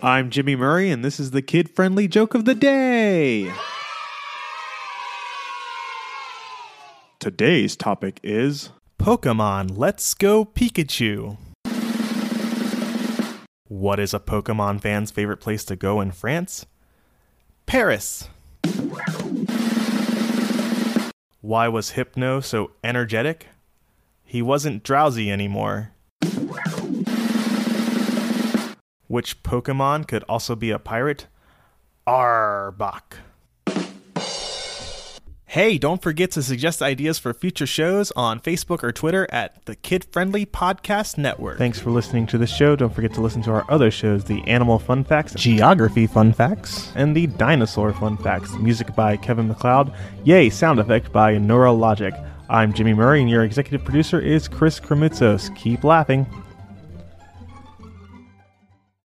I'm Jimmy Murray, and this is the kid friendly joke of the day. Today's topic is Pokemon Let's Go Pikachu. What is a Pokemon fan's favorite place to go in France? Paris. Why was Hypno so energetic? He wasn't drowsy anymore. Which Pokemon could also be a pirate? Arbok. Hey, don't forget to suggest ideas for future shows on Facebook or Twitter at the Kid Friendly Podcast Network. Thanks for listening to the show. Don't forget to listen to our other shows the Animal Fun Facts, Geography Fun Facts, and the Dinosaur Fun Facts. Music by Kevin MacLeod. Yay, sound effect by Neurologic. I'm Jimmy Murray, and your executive producer is Chris Kremitzos. Keep laughing.